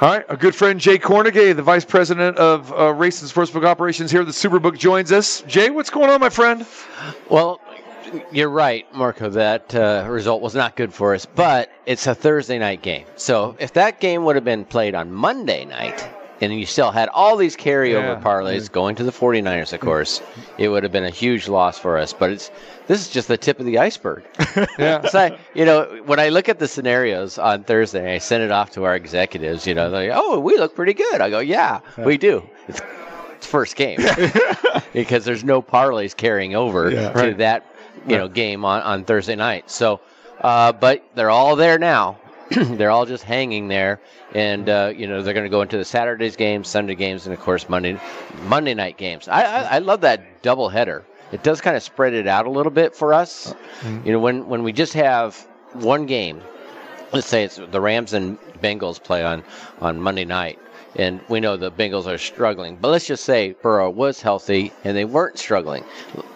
All right, a good friend Jay Kornegay, the vice president of uh, race and sportsbook operations here at the Superbook, joins us. Jay, what's going on, my friend? Well, you're right, Marco. That uh, result was not good for us, but it's a Thursday night game. So if that game would have been played on Monday night, and you still had all these carryover Yeah. parlays going to the 49ers, of course, it would have been a huge loss for us. But it's this is just the tip of the iceberg. Yeah. It's like, you know, when I look at the scenarios on Thursday, I send it off to our executives, you know, they're like, oh, we look pretty good. I go, yeah, we do. It's, it's first game because there's no parlays carrying over Yeah. to Right. that, you know, game on, on Thursday night. So, uh, but they're all there now. they're all just hanging there, and uh, you know they're going to go into the Saturday's games, Sunday games, and of course Monday Monday night games. I, I, I love that double header. It does kind of spread it out a little bit for us. You know, when when we just have one game, let's say it's the Rams and Bengals play on on Monday night, and we know the Bengals are struggling. But let's just say Burrow was healthy and they weren't struggling.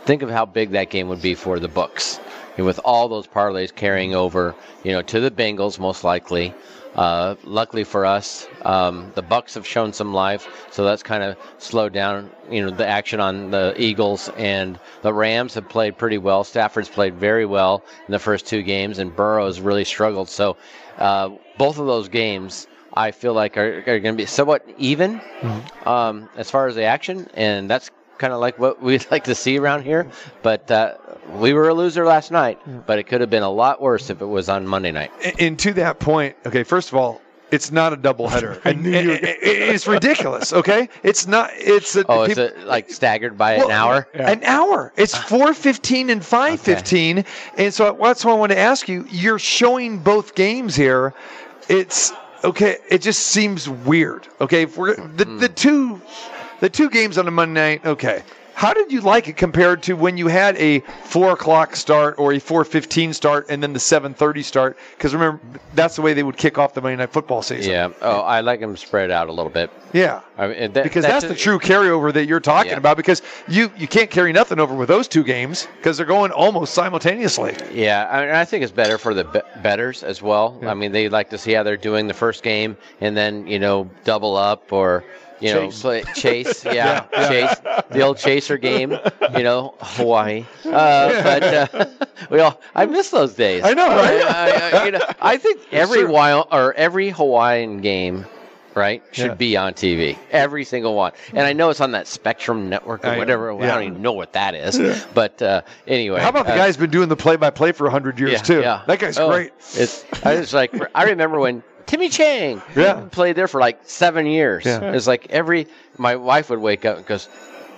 Think of how big that game would be for the books, and with all those parlays carrying over, you know, to the Bengals most likely. Uh, luckily for us, um, the Bucs have shown some life, so that's kind of slowed down. You know, the action on the Eagles and the Rams have played pretty well. Stafford's played very well in the first two games, and Burrow has really struggled. So, uh, both of those games, I feel like are, are going to be somewhat even um, as far as the action, and that's kind of like what we'd like to see around here. But uh, we were a loser last night, but it could have been a lot worse if it was on Monday night. And- And to that point, okay, first of all, it's not a doubleheader. I knew you it- it- it's ridiculous. Okay, it's not. It's a, Oh, it's peop- a, like staggered by Well, an hour. Yeah. An hour. It's four fifteen and five fifteen, and so that's why I want to ask you. You're showing both games here. It's okay. It just seems weird. Okay, if we're the, the hmm. two, the two games on a Monday night. Okay. How did you like it compared to when you had a four o'clock start or a four fifteen start and then the seven thirty start? Because remember, that's the way they would kick off the Monday night football season. Yeah. Oh, I like them spread out a little bit. Yeah. I mean, that, Because that's, the a- true carryover that you're talking Yeah. about. Because you you can't carry nothing over with those two games because they're going almost simultaneously. Yeah, I, mean, I think it's better for the betters as well. I mean, they like to see how they're doing the first game and then you know double up or you know Chase. play, chase. Yeah, chase the old chaser game. You know, Hawaii. Uh, but uh, we all I miss those days. I know, right? I, I, you know, I think every true. wild or every Hawaiian game. Right, should Yeah. be on TV. Every single one, and I know it's on that Spectrum network or I- whatever. I don't even know what that is, but uh, anyway. How about the uh, guy's been doing the play-by-play for hundred years too? That guy's Oh, great. It's I was like I remember when Timmy Chang Yeah. played there for like seven years. Yeah. It's like every my wife would wake up and goes,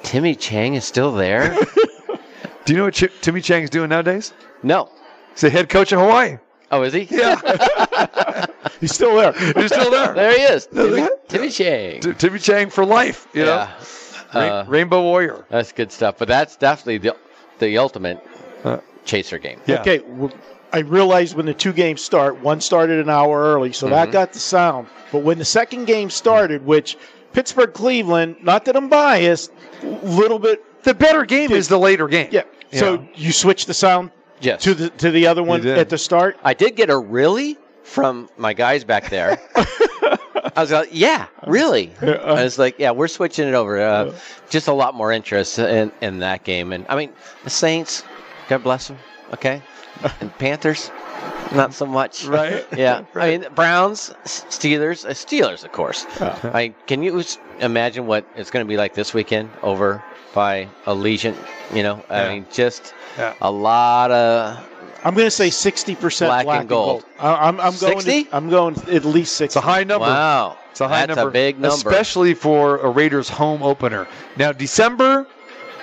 Timmy Chang is still there? Do you know what Ch- Timmy Chang's doing nowadays? no. He's the head coach of Hawaii. Oh, is he? Yeah, He's still there. he's still there. There he is. No, Timmy, Timmy Chang. T- Timmy Chang for life. You yeah. know, Ra- Uh, Rainbow Warrior. that's good stuff. But that's definitely the the ultimate Uh, chaser game. Yeah. Okay, I realized when the two games start, one started an hour early, so Mm-hmm. that got the sound. But when the second game started, which Pittsburgh Cleveland, not that I'm biased, a little bit, The better game is the later game. yeah. So you switch the sound Yes. to the to the other one at the start. I did get a really from my guys back there. I was like, yeah, really. I was like, yeah, we're switching it over. Uh, just a lot more interest in, in that game. And I mean, the Saints, God bless them, okay? And Panthers, not so much. Right. Yeah. I mean, Browns, Steelers, uh, Steelers, of course. I can you imagine what it's going to be like this weekend over by Allegiant? You know, I Yeah. mean, just Yeah. a lot of I'm going to say 60% Black black, and gold. I, I'm, I'm going. 60? To, I'm going at least 60. It's a high number. Wow. It's a high That's number. a big number. Especially for a Raiders home opener. Now, December,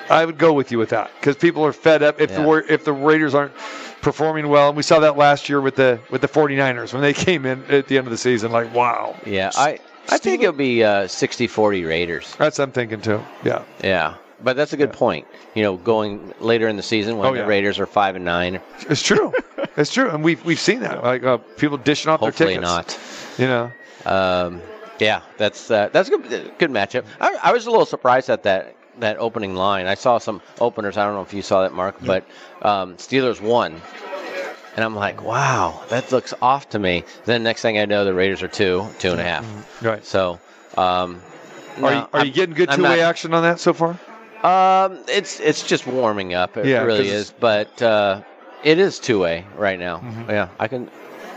I would go with you with that because people are fed up if the Yeah. War- if the Raiders aren't performing well. And we saw that last year with the with the 49ers when they came in at the end of the season. Like, wow. Yeah, I I think it'll be uh, 60-40 Raiders. That's what I'm thinking too. Yeah. Yeah, but that's a good point. You know, going later in the season when Oh, yeah. the Raiders are five and nine. It's true. it's true. And we've we've seen that. Like uh, people dishing off Hopefully their tickets. not. You know. Um, yeah, that's uh, that's a good good matchup. I, I was a little surprised at that that opening line. I saw some openers. I don't know if you saw that, Mark, but um, Steelers won. and I'm like, wow, that looks off to me. Then next thing I know, the Raiders are two, two and a half. Right. So, um, no, Are you, are you getting good two-way action on that so far? Um, it's it's just warming up. It Yeah, really 'cause is. But uh, it is two way right now. Mhm. Yeah, I can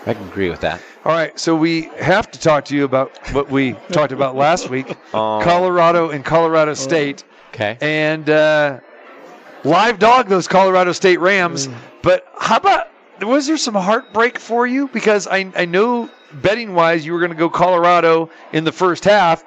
I can agree with that. All right, so we have to talk to you about what we talked about last week: Um, Colorado and Colorado State, Okay. and uh, live dog those Colorado State Rams. But how about was there some heartbreak for you? Because I I know betting wise you were going to go Colorado in the first half.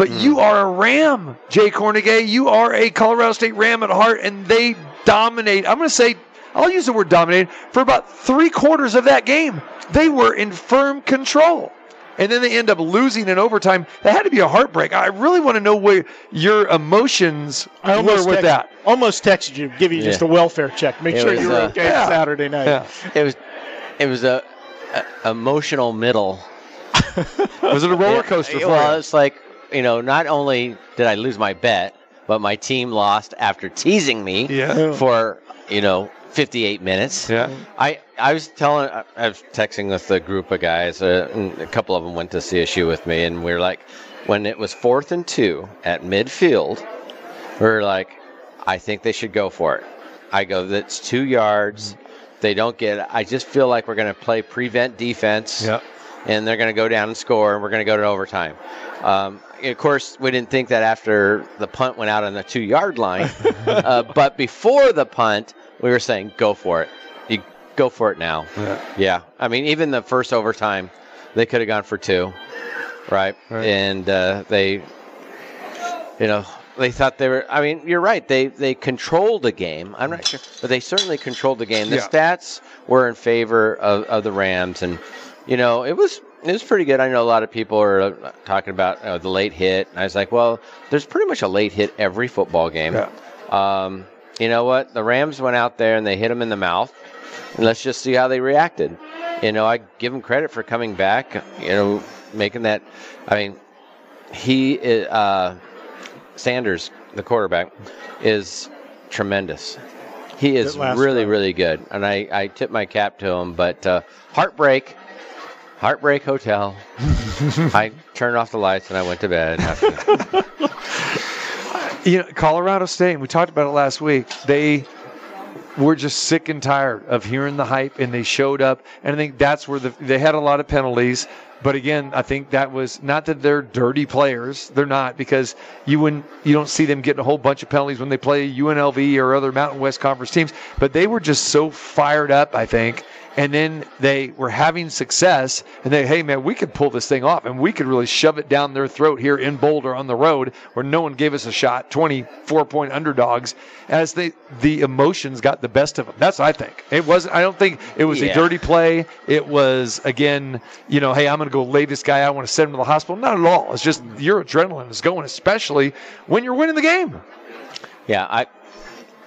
But you are a Ram, Jay Kornegay. You are a Colorado State Ram at heart, and they dominate. I'm going to say, I'll use the word dominate for about three quarters of that game. They were in firm control. And then they end up losing in overtime. That had to be a heartbreak. I really want to know where your emotions I were almost with text- that. Almost texted you, give you just a welfare check, make It sure was, you're uh, okay Yeah. Saturday night. Yeah. It was it was a, a emotional middle. Was it a roller Yeah, coaster for Well, you? it's like you know, not only did I lose my bet, but my team lost after teasing me Yeah. for you know 58 minutes. Yeah. I, I was telling, I- was texting with a group of guys, uh, a couple of them went to CSU with me, and we were like, when it was fourth and two at midfield, we were like, I think they should go for it. I go, that's two yards. They don't get it. I just feel like we're going to play prevent defense, Yeah. and they're going to go down and score, and we're going to go to overtime. Um, of course, we didn't think that after the punt went out on the two yard line, uh, but before the punt, we were saying, go for it. You go for it now. Yeah. Yeah. I mean, even the first overtime, they could have gone for two, right? Right. And uh, they, you know, they thought they were. I mean, you're right. They they controlled the game. I'm not sure, but they certainly controlled the game. The Yeah. stats were in favor of, of the Rams, and you know, it was it was pretty good. I know a lot of people are uh, talking about uh, the late hit. And I was like, well, there's pretty much a late hit every football game. Yeah. Um, you know what? The Rams went out there and they hit him in the mouth. And let's just see how they reacted. You know, I give him credit for coming back. You know, making that. I mean, he is, uh, Sanders, the quarterback, is tremendous. He is really, drive. really good, and I, I tip my cap to him. But uh, heartbreak, heartbreak hotel. I turned off the lights and I went to bed. After you know, Colorado State, and we talked about it last week. They were just sick and tired of hearing the hype, and they showed up. And I think that's where the, they had a lot of penalties. But again, I think that was not that they're dirty players. They're not because you wouldn't you don't see them getting a whole bunch of penalties when they play UNLV or other Mountain West Conference teams. But they were just so fired up, I think. And then they were having success, and they, hey man, we could pull this thing off, and we could really shove it down their throat here in Boulder on the road, where no one gave us a shot. Twenty-four point underdogs, as they the emotions got the best of them. That's what I think. It wasn't. I don't think it was a dirty play. It was again, you know, hey, I'm going to go lay this guy. I want to send him to the hospital. Not at all. It's just your adrenaline is going, especially when you're winning the game. Yeah, I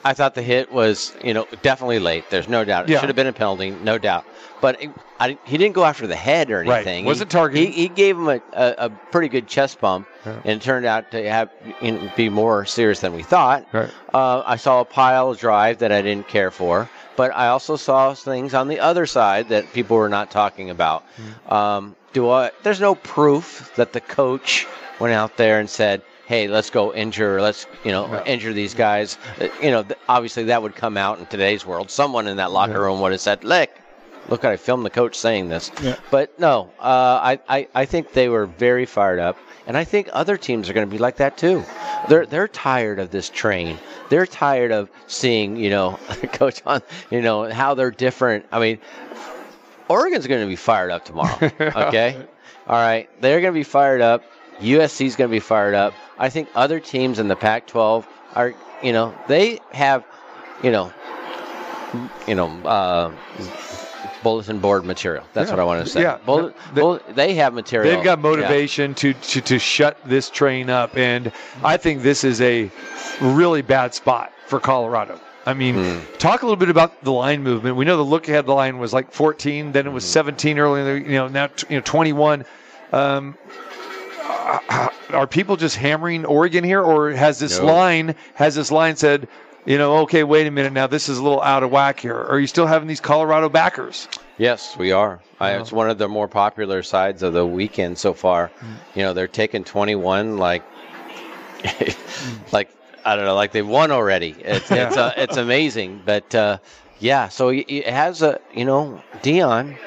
I thought the hit was, you know, definitely late. There's no doubt. It Yeah. should have been a penalty, no doubt. But it, I, he didn't go after the head or Right. anything. Wasn't He- targeting. He, he gave him a, a, a pretty good chest bump, Yeah. and it turned out to have you know, be more serious than we thought. Right. Uh, I saw a pile drive that I didn't care for, but I also saw things on the other side that people were not talking about. Hmm. Um, do I? There's no proof that the coach went out there and said, "Hey, let's go injure, let's you know injure these guys." Uh, You know, th- obviously that would come out in today's world. Someone in that locker Yeah. room would have said, "Look, look, I filmed the coach saying this." Yeah. But no, uh, I, I I think they were very fired up, and I think other teams are going to be like that too. They're they're tired of this train. They're tired of seeing you know coach on you know how they're different. I mean, Oregon's going to be fired up tomorrow. Okay, all right, they're going to be fired up. USC's going to be fired up. I think other teams in the Pac-12 are you know they have you know you know. Uh, Bulletin board material. That's Yeah. what I want to say. Yeah. Bullet, They- bull- they have material. They've got Yeah. motivation to, to to shut this train up, and I think this is a really bad spot for Colorado. I mean, Hmm. talk a little bit about the line movement. We know the look ahead line was like 14, then it Hmm. was 17 earlier. You know, now you know 21. Um, are people just hammering Oregon here, or has this No. line has this line said, you know, okay, wait a minute now, this is a little out of whack here? Are you still having these Colorado backers? Yes, we are. I, it's one of the more popular sides of the weekend so far. You know, they're taking 21 like, like I don't know, like they've won already. It's it's uh, it's amazing. But uh, yeah, so it it has a you know Deion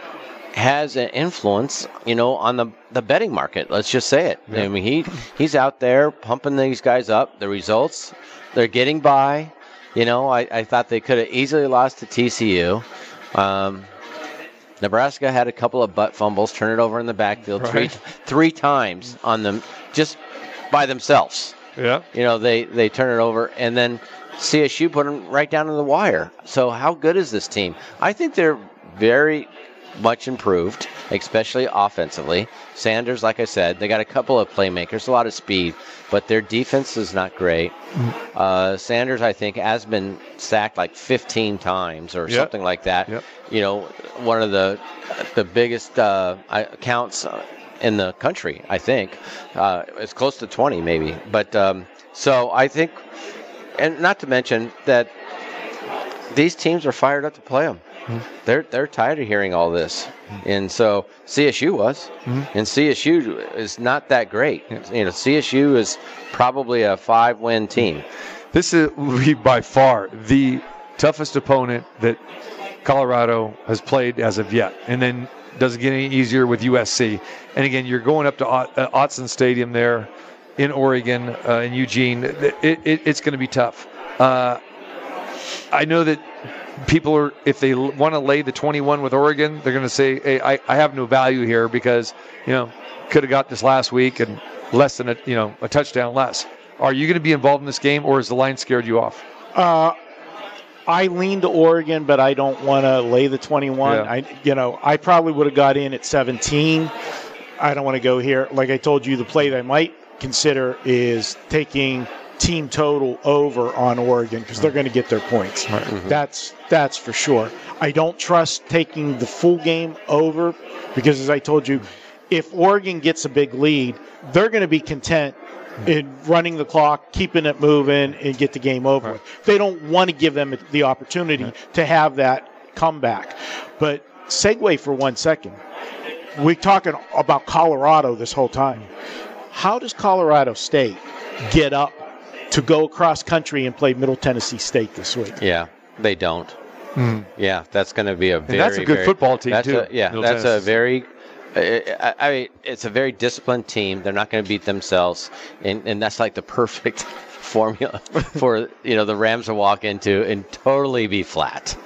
has an influence, you know, on the the betting market. Let's just say it. I mean, he he's out there pumping these guys up. The results, they're getting by. You know, I, I thought they could have easily lost to TCU. Um, Nebraska had a couple of butt fumbles, turn it over in the backfield Right. three three times on them just by themselves. Yeah. You know, they they turn it over and then CSU put them right down to the wire. So how good is this team? I think they're very much improved, especially offensively. Sanders, like I said, they got a couple of playmakers, a lot of speed, but their defense is not great. Uh, Sanders, I think, has been sacked like 15 times or Yep. something like that. Yep. You know, one of the the biggest uh, accounts uh, in the country, I think. Uh, it's close to 20, maybe. But um, so I think, and not to mention that these teams are fired up to play them. They're they're tired of hearing all this, and so CSU was, and CSU is not that great. You know, CSU is probably a five-win team. This is will be by far the toughest opponent that Colorado has played as of yet. And then doesn't get any easier with USC. And again, you're going up to uh, Stadium there in Oregon, uh, in Eugene. It, it, it's going to be tough. Uh, I know that people are, if they want to lay the 21 with Oregon, they're going to say, hey, I, I have no value here because, you know, could have got this last week and less than a, you know, a touchdown less. Are you going to be involved in this game or has the line scared you off? Uh, I lean to Oregon, but I don't want to lay the 21. Yeah. I, you know, I probably would have got in at 17. I don't want to go here. Like I told you, the play that I might consider is taking team total over on Oregon because they're going to get their points. Mm-hmm. That's that's for sure. I don't trust taking the full game over because, as I told you, if Oregon gets a big lead, they're going to be content mm-hmm. in running the clock, keeping it moving, and get the game over with. They don't want to give them the opportunity to have that comeback. But segue for one second. We're talking about Colorado this whole time. How does Colorado State get up to go across country and play Middle Tennessee State this week? Yeah, they don't. Hmm. Yeah, that's going to be a very that's a good very- football team, that's too, a- yeah, Middle that's a very. I, I mean, it's a very disciplined team. They're not going to beat themselves, and and that's like the perfect formula for you know the Rams to walk into and totally be flat,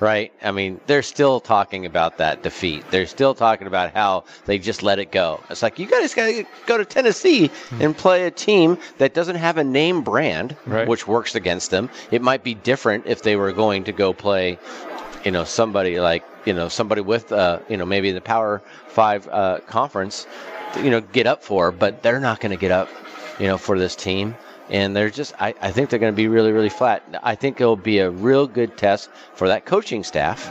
right? I mean, they're still talking about that defeat. They're still talking about how they just let it go. It's like you guys got to go to Tennessee hmm. and play a team that doesn't have a name brand, Right. which works against them. It might be different if they were going to go play you know somebody like you know somebody with uh, you know maybe the Power Five uh, conference, you know, get up for, but they're not going to get up, you know, for this team. And they're just, I, I think they're going to be really, really flat. I think it'll be a real good test for that coaching staff.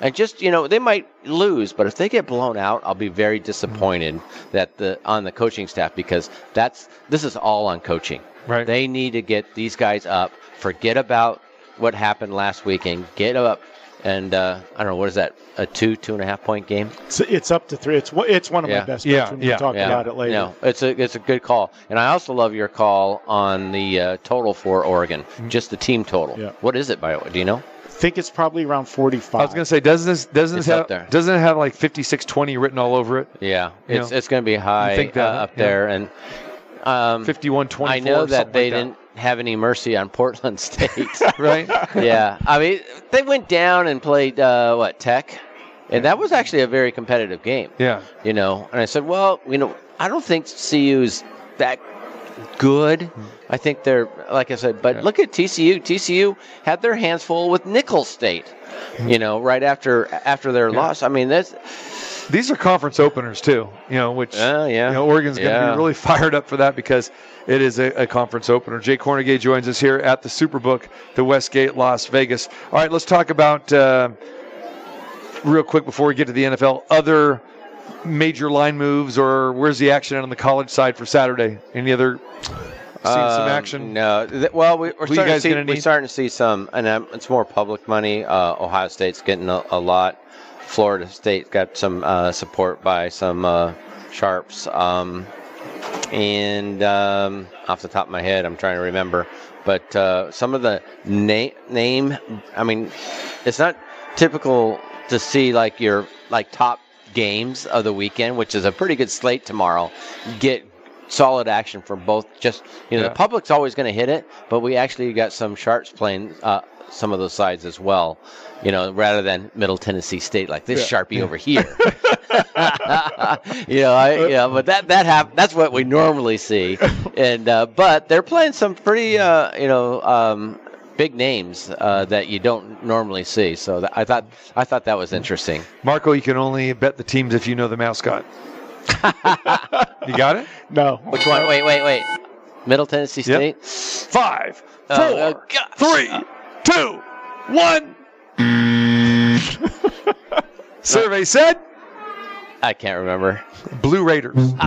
And just, you know, they might lose, but if they get blown out, I'll be very disappointed that the on the coaching staff because that's this is all on coaching. Right. They need to get these guys up. Forget about what happened last weekend. Get up, and uh, I don't know what is that a two two and a half point game. It's, it's up to three. It's one- it's one of Yeah. my best Yeah, bets when we yeah, talk Yeah, about it later. No, it's a it's a good call, and I also love your call on the uh, total for Oregon, just the team total. Mm-hmm. Yeah. What is it by the way? Do you know? I think it's probably around 45. I was going to say, doesn't this doesn't It's this have there. doesn't it have like 5620 written all over it? Yeah, You it's know, it's going to be high think that, uh, up yeah. there, and um, 5124. I know that they like didn't have any mercy on Portland State. right? yeah, I mean they went down and played uh, what Tech, and that was actually a very competitive game. Yeah. you know. And I said, well, you know, I don't think CU's that good. I think they're, like I said, but look at TCU. TCU had their hands full with Nicholls State, you know, right after after their loss. I mean, that's These are conference openers too, you know, which Uh, yeah. you know, Oregon's going to Yeah. be really fired up for that because it is a, a conference opener. Jay Kornegay joins us here at the Superbook, the Westgate, Las Vegas. All right, let's talk about uh, real quick before we get to the NFL other major line moves or where's the action on the college side for Saturday? Any other Seen some Um, action? No. Well, we, we're starting to see. We're starting to see some, and um, it's more public money. Uh, Ohio State's getting a, a lot. Florida State got some uh, support by some uh, sharps. Um, and um, off the top of my head, I'm trying to remember. But uh, some of the na- name, I mean, it's not typical to see like your like top games of the weekend, which is a pretty good slate tomorrow. Get solid action from both. Just you know, Yeah. the public's always going to hit it, but we actually got some sharps playing uh, some of those sides as well. You know, rather than Middle Tennessee State like this sharpie over here. you know, I, know, but that that hap- that's what we normally see, and uh, but they're playing some pretty uh, you know um, big names uh, that you don't normally see. So that, I thought I thought that was interesting. Marco, you can only bet the teams if you know the mascot. you got it? No. Which one? Wait, wait, wait. Middle Tennessee Yep. State. Five, four, Oh, oh, gosh. three, two, one. Survey said I can't remember. Blue Raiders.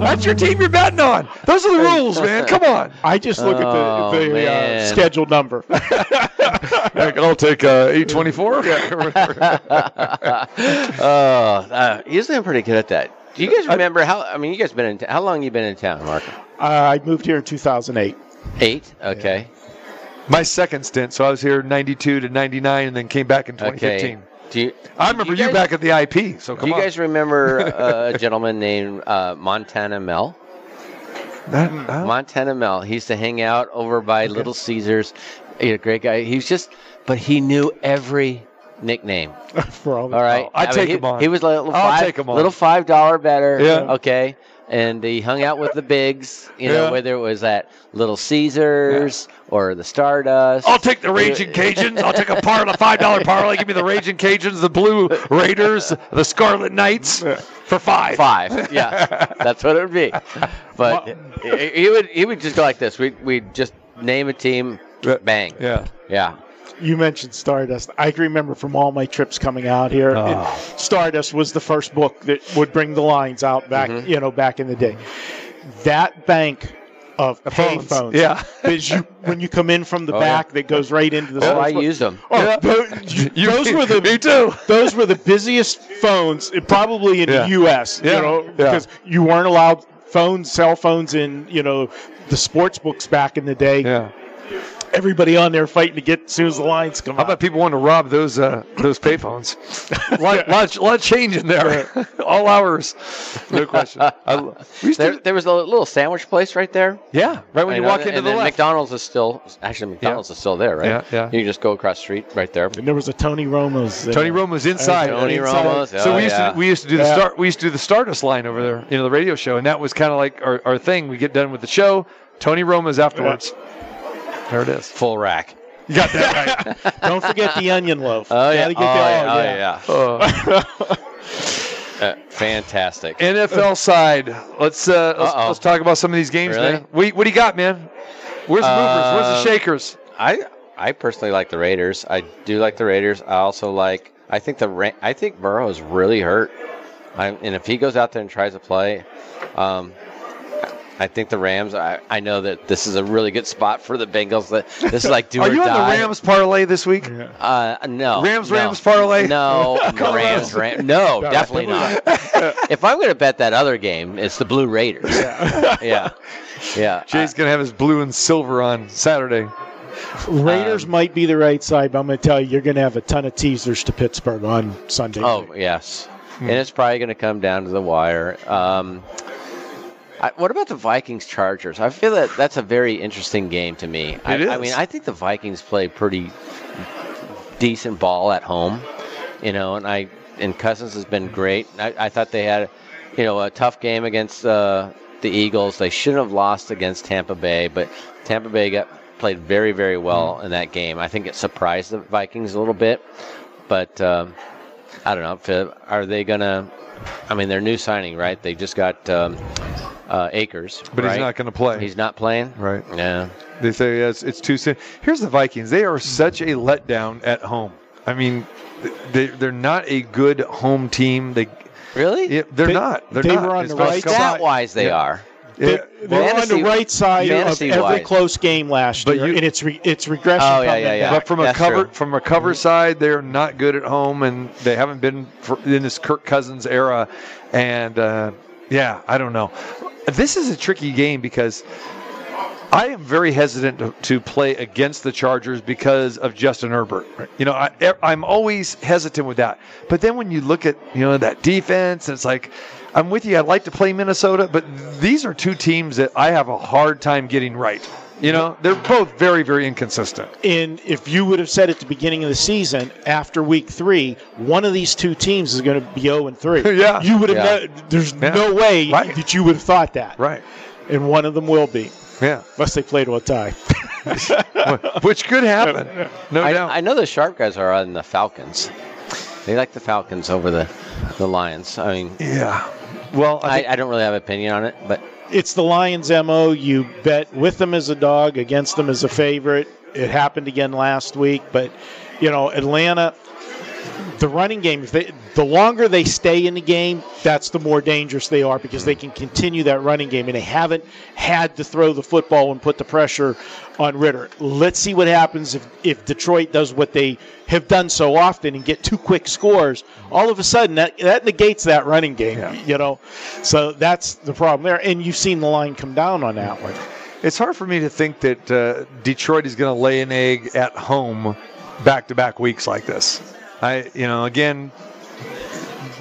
That's your team you're betting on. Those are the rules, man. Come on. I just look Oh, at the, the uh, scheduled number. I'll take uh, 824. oh, uh, usually I'm pretty good at that. Do you guys remember how? I mean, you guys been in. T- how long you been in town, Mark? uh, I moved here in 2008. Eight. Okay. My second stint, so I was here 92 to 99 and then came back in 2015. Okay. Do you? I remember do you, guys- back at the IP, so come Do come you on. guys remember uh, a gentleman named uh, Montana Mel? That- uh, Montana Mel. He used to hang out over by Little Caesars. He's a great guy. He was just, but he knew every nickname. For all, All right, I mean, take he, him on. He was a little I'll five, take him on. little five dollar better. Yeah. Okay. And he hung out with the bigs, you know, Yeah. whether it was at Little Caesars or the Stardust. I'll take the Raging Cajuns. I'll take a par a five dollar parlay. Give me the Raging Cajuns, the Blue Raiders, the Scarlet Knights for five. Five. Yeah, that's what it would be. But he he would he would just go like this. We we just name a team, Yeah. bang. Yeah. Yeah. you mentioned Stardust. I can remember from all my trips coming out here, Oh. it- Stardust was the first book that would bring the lines out back, Mm-hmm. you know, back in the day. That bank of pay phones. phones, Yeah. is you, when you come in from the Oh, back that goes right into the. Oh, I sports used them. Oh, Yeah. those, You- those were the me too. those were the busiest phones, uh, probably in Yeah. the U.S. Yeah. You know, Yeah. because you weren't allowed phones, cell phones in you know the sports books back in the day. Yeah. Everybody on there fighting to get as soon as the lines come How out. about people wanting to rob those uh, those payphones? lot, lot, lot of change in there. All hours. No question. I, There, to, there was a little sandwich place right there. yeah, right when I you know, walk into and the then left. McDonald's is still actually McDonald's is still there, right? Yeah, yeah. You can just go across the street right there. and there was a Tony Roma's. there. Tony Roma's inside. Tony inside. Roma's. So oh, we used yeah. to we used to do the Yeah. start we used to do the Stardust line over there, you know, the radio show, and that was kind of like our, our thing. We get done with the show, Tony Roma's afterwards. There it is. full rack. You got that right. Don't forget the onion loaf. Oh yeah. Get oh, the- yeah. oh, oh, yeah. Uh, Uh, fantastic. NFL side. Let's uh, let's, let's talk about some of these games, Really? man. We, what do you got, man? Where's the movers? Where's the Um, shakers? I I personally like the Raiders. I do like the Raiders. I also like. I think the Ra- I think Burrow is really hurt. I, and if he goes out there and tries to play, um, I think the Rams. I, I know that this is a really good spot for the Bengals. That this is like do Are or you on the Rams parlay this week? Uh, no. Rams, no. Rams parlay? No, Rams, Rams. No, definitely not. if I'm going to bet that other game, it's the Blue Raiders. Yeah, yeah. Jay's gonna have his blue and silver on Saturday. Raiders Um, might be the right side, but I'm going to tell you, you're going to have a ton of teasers to Pittsburgh on Sunday. Oh night. yes, Hmm. and it's probably going to come down to the wire. Um, I, what about the Vikings Chargers? I feel that that's a very interesting game to me. I, It I is. mean, I think the Vikings play pretty decent ball at home, you know, and I and Cousins has been great. I, I thought they had, you know, a tough game against uh, the Eagles. They shouldn't have lost against Tampa Bay, but Tampa Bay got played very, very well in that game. I think it surprised the Vikings a little bit, but. Um, I don't know. if, Are they gonna? I mean, their new signing, right? They just got um, uh, Akers, But right? he's not gonna play. He's not playing. right. Yeah. They say yeah, it's, it's too soon. Here's the Vikings. They are such a letdown at home. I mean, they they're not a good home team. They Really? Yeah, they're They- not. They're they not. were on It's the right side. Stat wise, they Yeah. are. They, Yeah, they were on the right side of every wise. close game last But year, you- and it's re, it's regression. Oh, yeah, coming yeah, yeah. But from a cover true. from a cover side, they're not good at home, and they haven't been for, in this Kirk Cousins era. And uh, yeah, I don't know. This is a tricky game because I am very hesitant to, to play against the Chargers because of Justin Herbert. You know, I, er, I'm always hesitant with that. But then when you look at you know that defense, it's like I'm with you. I'd like to play Minnesota, but these are two teams that I have a hard time getting right. You know, they're both very, very inconsistent. And if you would have said at the beginning of the season, after week three, one of these two teams is going to be 0 and 3. Yeah. You would have, Yeah. no, there's Yeah. no way Right. that you would have thought that. Right. And one of them will be, Yeah. unless they play to a tie. Which could happen. No I, doubt. I know the sharp guys are on the Falcons. They like the Falcons over the the Lions. I mean, yeah. Well, I I, think, I don't really have an opinion on it, but It's the Lions' MO. You bet with them as a dog, against them as a favorite. It happened again last week, but, you know, Atlanta, the running game, if they, the longer they stay in the game, that's the more dangerous they are because they can continue that running game, and they haven't had to throw the football and put the pressure on Ridder. Let's see what happens if, if Detroit does what they have done so often and get two quick scores. All of a sudden, that, that negates that running game, Yeah. you know. So that's the problem there, and you've seen the line come down on that one. it's hard for me to think that uh, Detroit is going to lay an egg at home back-to-back weeks like this. I, you know, again,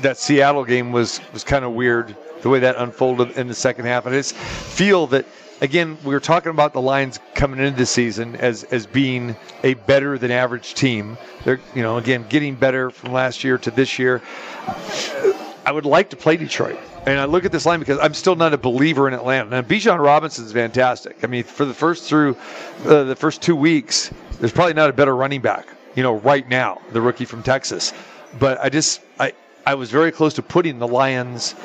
that Seattle game was was kind of weird the way that unfolded in the second half. And I just feel that again we were talking about the Lions coming into the season as as being a better than average team. They're you know again getting better from last year to this year. I would like to play Detroit. And I look at this line because I'm still not a believer in Atlanta. Now, Bijan Robinson's fantastic. I mean, for the first through uh, the first two weeks, there's probably not a better running back, you know, right now, the rookie from Texas. But I just, I, I was very close to putting the Lions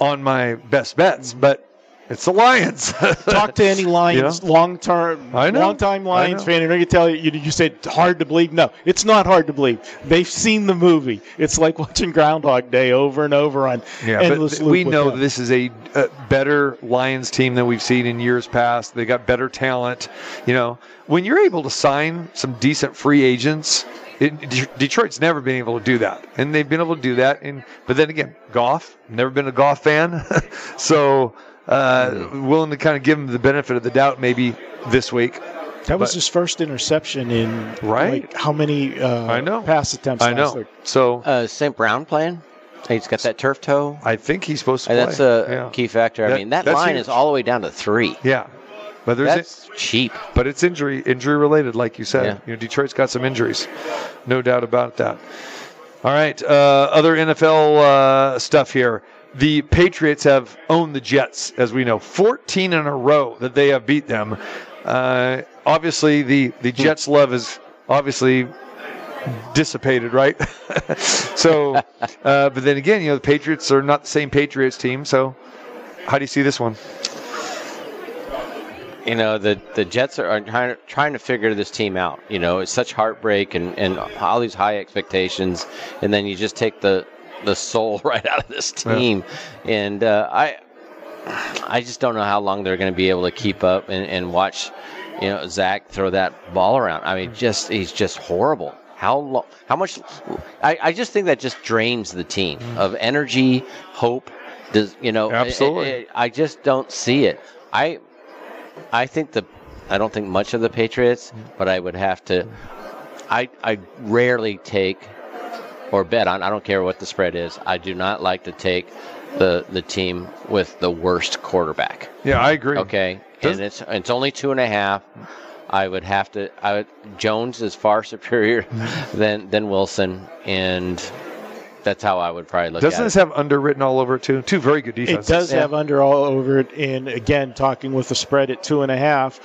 on my best bets, but it's the Lions. Talk to any Lions long term, long time Lions fan, and they're gonna tell you, you. You said hard to believe. No, it's not hard to believe. They've seen the movie. It's like watching Groundhog Day over and over on Yeah, endless but loop we know them. this is a, a better Lions team than we've seen in years past. They got better talent. You know, when you're able to sign some decent free agents, it, Detroit's never been able to do that, and they've been able to do that. And but then again, Goff, never been a Goff fan, so uh, willing to kind of give him the benefit of the doubt maybe this week. That was but- his first interception in Right. like, how many uh, I know. pass attempts? I know. week? So uh, St. Brown playing. He's got that turf toe. I think he's supposed to play. That's a yeah. key factor. I That- mean, that line huge. is all the way down to three. Yeah, but there's That's cheap. but it's injury injury related, like you said. Yeah. You know, Detroit's got some injuries, no doubt about that. All right, uh, other NFL uh, stuff here. The Patriots have owned the Jets, as we know, 14 in a row that they have beat them. Uh, obviously, the the Jets' love is obviously dissipated, right? so, uh, but then again, you know, the Patriots are not the same Patriots team. So, how do you see this one? You know, the the Jets are, are trying to, trying to figure this team out. You know, it's such heartbreak and, and all these high expectations, and then you just take the the soul right out of this Yeah. team. And uh, I I just don't know how long they're going to be able to keep up and, and watch, you know, Zach throw that ball around. I mean, mm. just he's just horrible. How long? How much? I, I just think that just drains the team mm. of energy, hope. Does you know? it- Absolutely. it- I just don't see it. I I think the I don't think much of the Patriots, mm. but I would have to. I I rarely take or bet on. I don't care what the spread is. I do not like to take the the team with the worst quarterback. Yeah, I agree. Okay, Does- and it's it's only two and a half. I would have to. I would, Jones is far superior than than Wilson, and that's how I would probably look Doesn't at this it. have underwritten all over it too? Two very good defenses. It does Yeah. have under all over it. And again, talking with the spread at two and a half,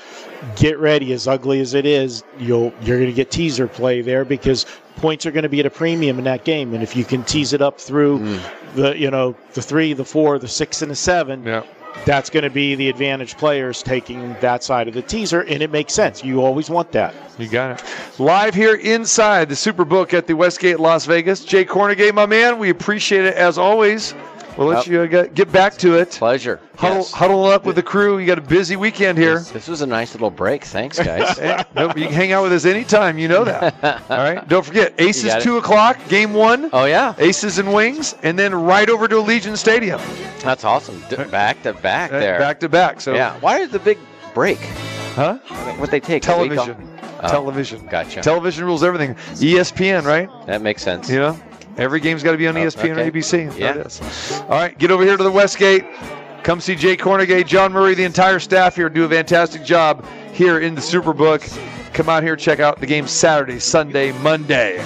get ready. As ugly as it is, you'll you're going to get teaser play there because points are going to be at a premium in that game, and if you can tease it up through Mm. the you know the three, the four, the six, and the seven, Yeah. that's going to be the advantage players taking that side of the teaser, and it makes sense. You always want that. You got it. Live here inside the Superbook at the Westgate Las Vegas. Jay Kornegay, my man, we appreciate it as always. We'll let Yep. you uh, get, get back to it. Pleasure. Huddle, Yes. huddle up with the crew. You got a busy weekend here. This, this was a nice little break. Thanks, guys. Nope, you can hang out with us anytime. You know that. All right. Don't forget, Aces. 2 o'clock, game one. oh yeah, Aces and Wings, and then right over to Allegiant Stadium. that's awesome. Back to back there. Back to back. So, yeah. Why is the big break? huh? What they take? off? Television. Oh, Television. Gotcha. Television rules everything. ESPN, right? that makes sense. You know, every game's got to be on ESPN okay. or ABC. Yeah. All right, get over here to the Westgate. Come see Jay Kornegay, John Murray, the entire staff here do a fantastic job here in the Superbook. Come out here, check out the game Saturday, Sunday, Monday.